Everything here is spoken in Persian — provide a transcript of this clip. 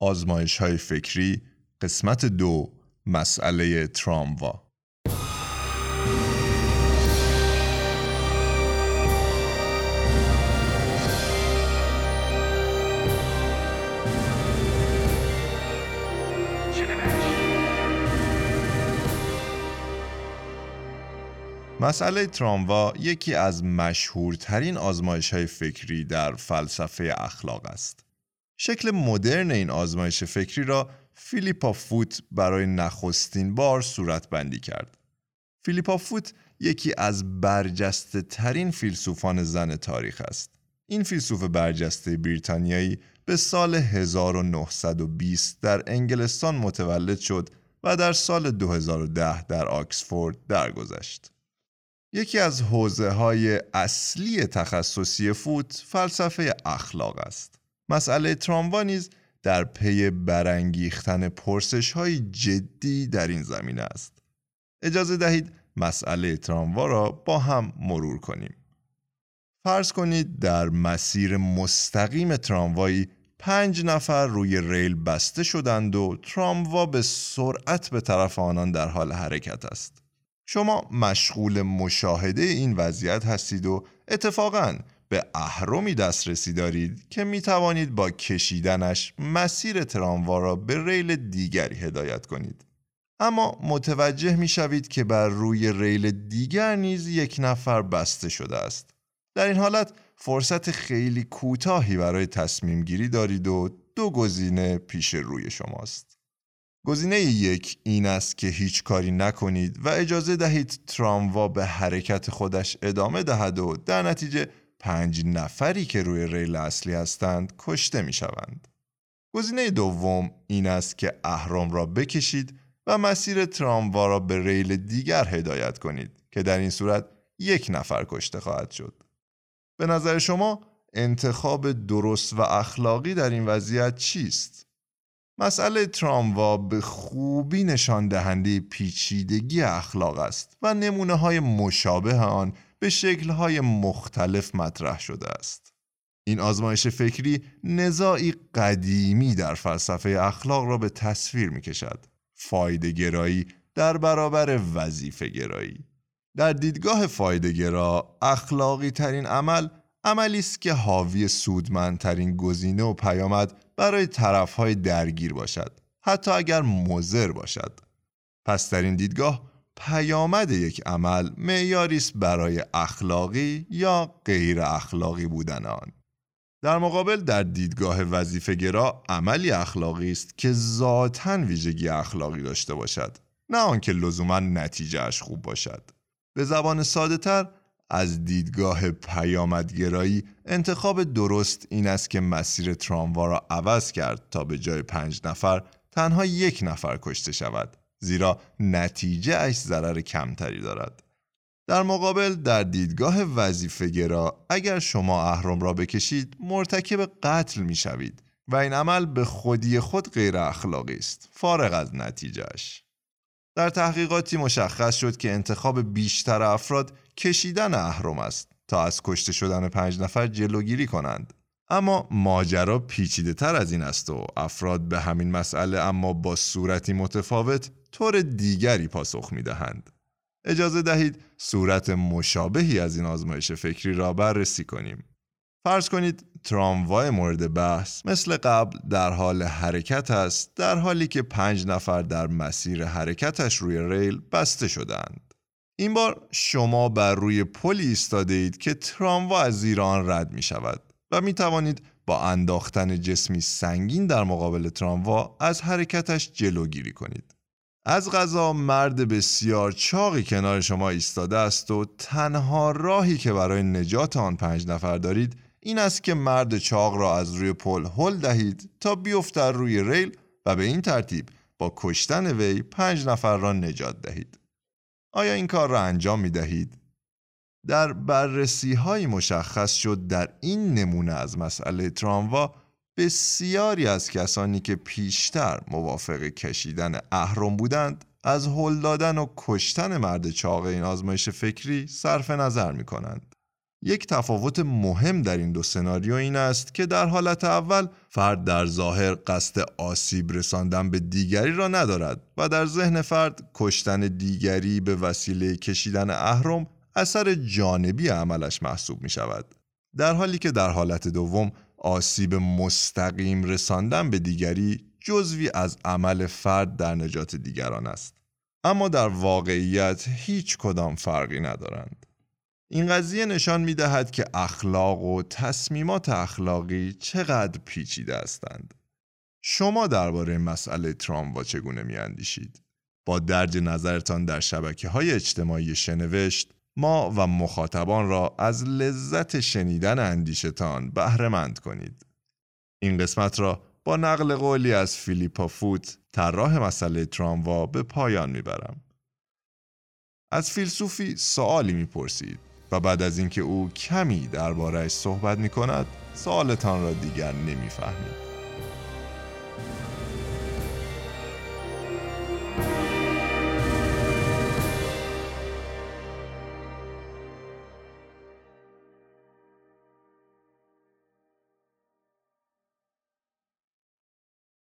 آزمایش های فکری قسمت دو مسئله تراموا مسئله تراموا یکی از مشهورترین آزمایش های فکری در فلسفه اخلاق است. شکل مدرن این آزمایش فکری را فیلیپا فوت برای نخستین بار صورت بندی کرد. فیلیپا فوت یکی از برجسته ترین فیلسوفان زن تاریخ است. این فیلسوف برجسته بریتانیایی به سال 1920 در انگلستان متولد شد و در سال 2010 در آکسفورد درگذشت. یکی از حوزه های اصلی تخصصی فوت فلسفه اخلاق است. مسئله تراموا نیز در پی برانگیختن پرسش های جدی در این زمینه است. اجازه دهید مسئله تراموا را با هم مرور کنیم. فرض کنید در مسیر مستقیم تراموایی پنج نفر روی ریل بسته شدند و تراموا به سرعت به طرف آنان در حال حرکت است. شما مشغول مشاهده این وضعیت هستید و اتفاقاً به اهرمی دسترسی دارید که می توانید با کشیدنش مسیر تراموا را به ریل دیگری هدایت کنید. اما متوجه می شوید که بر روی ریل دیگر نیز یک نفر بسته شده است. در این حالت فرصت خیلی کوتاهی برای تصمیم گیری دارید و دو گزینه پیش روی شماست. گزینه یک این است که هیچ کاری نکنید و اجازه دهید تراموا به حرکت خودش ادامه دهد و در نتیجه پنج نفری که روی ریل اصلی هستند کشته می شوند. گزینه دوم این است که اهرام را بکشید و مسیر تراموا را به ریل دیگر هدایت کنید که در این صورت یک نفر کشته خواهد شد. به نظر شما انتخاب درست و اخلاقی در این وضعیت چیست؟ مسئله تراموا به خوبی نشان دهنده پیچیدگی اخلاق است و نمونه های مشابه آن به شکلهای مختلف مطرح شده است. این آزمایش فکری نزاعی قدیمی در فلسفه اخلاق را به تصویر می کشد. فایده گرایی در برابر وظیفه گرایی. در دیدگاه فایده گرا اخلاقی ترین عمل عملی است که حاوی سودمندترین گزینه و پیامد برای طرفهای درگیر باشد حتی اگر مضر باشد. پس در این دیدگاه پیامد یک عمل معیاری است برای اخلاقی یا غیر اخلاقی بودن آن. در مقابل در دیدگاه وظیفه گرا عملی اخلاقی است که ذاتا ویژگی اخلاقی داشته باشد نه آنکه لزوما نتیجهش خوب باشد. به زبان ساده تر از دیدگاه پیامدگرایی انتخاب درست این است که مسیر تراموا را عوض کرد تا به جای پنج نفر تنها یک نفر کشته شود زیرا نتیجه اش ضرر کمتری دارد. در مقابل در دیدگاه وظیفه گرا اگر شما اهرم را بکشید مرتکب قتل می شوید و این عمل به خودی خود غیر اخلاقی است فارغ از نتیجهش در تحقیقاتی مشخص شد که انتخاب بیشتر افراد کشیدن اهرم است تا از کشته شدن پنج نفر جلوگیری کنند اما ماجرا پیچیده تر از این است و افراد به همین مسئله اما با صورتی متفاوت طور دیگری پاسخ می دهند. اجازه دهید صورت مشابهی از این آزمایش فکری را بررسی کنیم. فرض کنید تراموای مورد بحث مثل قبل در حال حرکت است در حالی که پنج نفر در مسیر حرکتش روی ریل بسته شدند. این بار شما بر روی پلی ایستاده اید که تراموا از زیر آن رد می شود و می توانید با انداختن جسمی سنگین در مقابل تراموا از حرکتش جلوگیری کنید. از غذا مرد بسیار چاقی کنار شما ایستاده است و تنها راهی که برای نجات آن پنج نفر دارید این است که مرد چاق را از روی پل هل دهید تا بیفتد روی ریل و به این ترتیب با کشتن وی پنج نفر را نجات دهید. آیا این کار را انجام می دهید؟ در بررسی های مشخص شد در این نمونه از مسئله تراموا بسیاری از کسانی که پیشتر موافق کشیدن اهرم بودند از هل دادن و کشتن مرد چاق این آزمایش فکری صرف نظر می کنند. یک تفاوت مهم در این دو سناریو این است که در حالت اول فرد در ظاهر قصد آسیب رساندن به دیگری را ندارد و در ذهن فرد کشتن دیگری به وسیله کشیدن اهرم اثر جانبی عملش محسوب می شود. در حالی که در حالت دوم آسیب مستقیم رساندن به دیگری جزوی از عمل فرد در نجات دیگران است. اما در واقعیت هیچ کدام فرقی ندارند. این قضیه نشان می دهد که اخلاق و تصمیمات اخلاقی چقدر پیچیده هستند. شما درباره مسئله تراموا چگونه می اندیشید؟ با درج نظرتان در شبکه های اجتماعی شنوشت ما و مخاطبان را از لذت شنیدن اندیشتان بهرهمند کنید. این قسمت را با نقل قولی از فیلیپا فوت طراح مسئله تراموا به پایان می‌برم. از فیلسوفی سوالی می‌پرسید و بعد از اینکه او کمی دربارهش صحبت می کند سوالتان را دیگر نمی‌فهمید.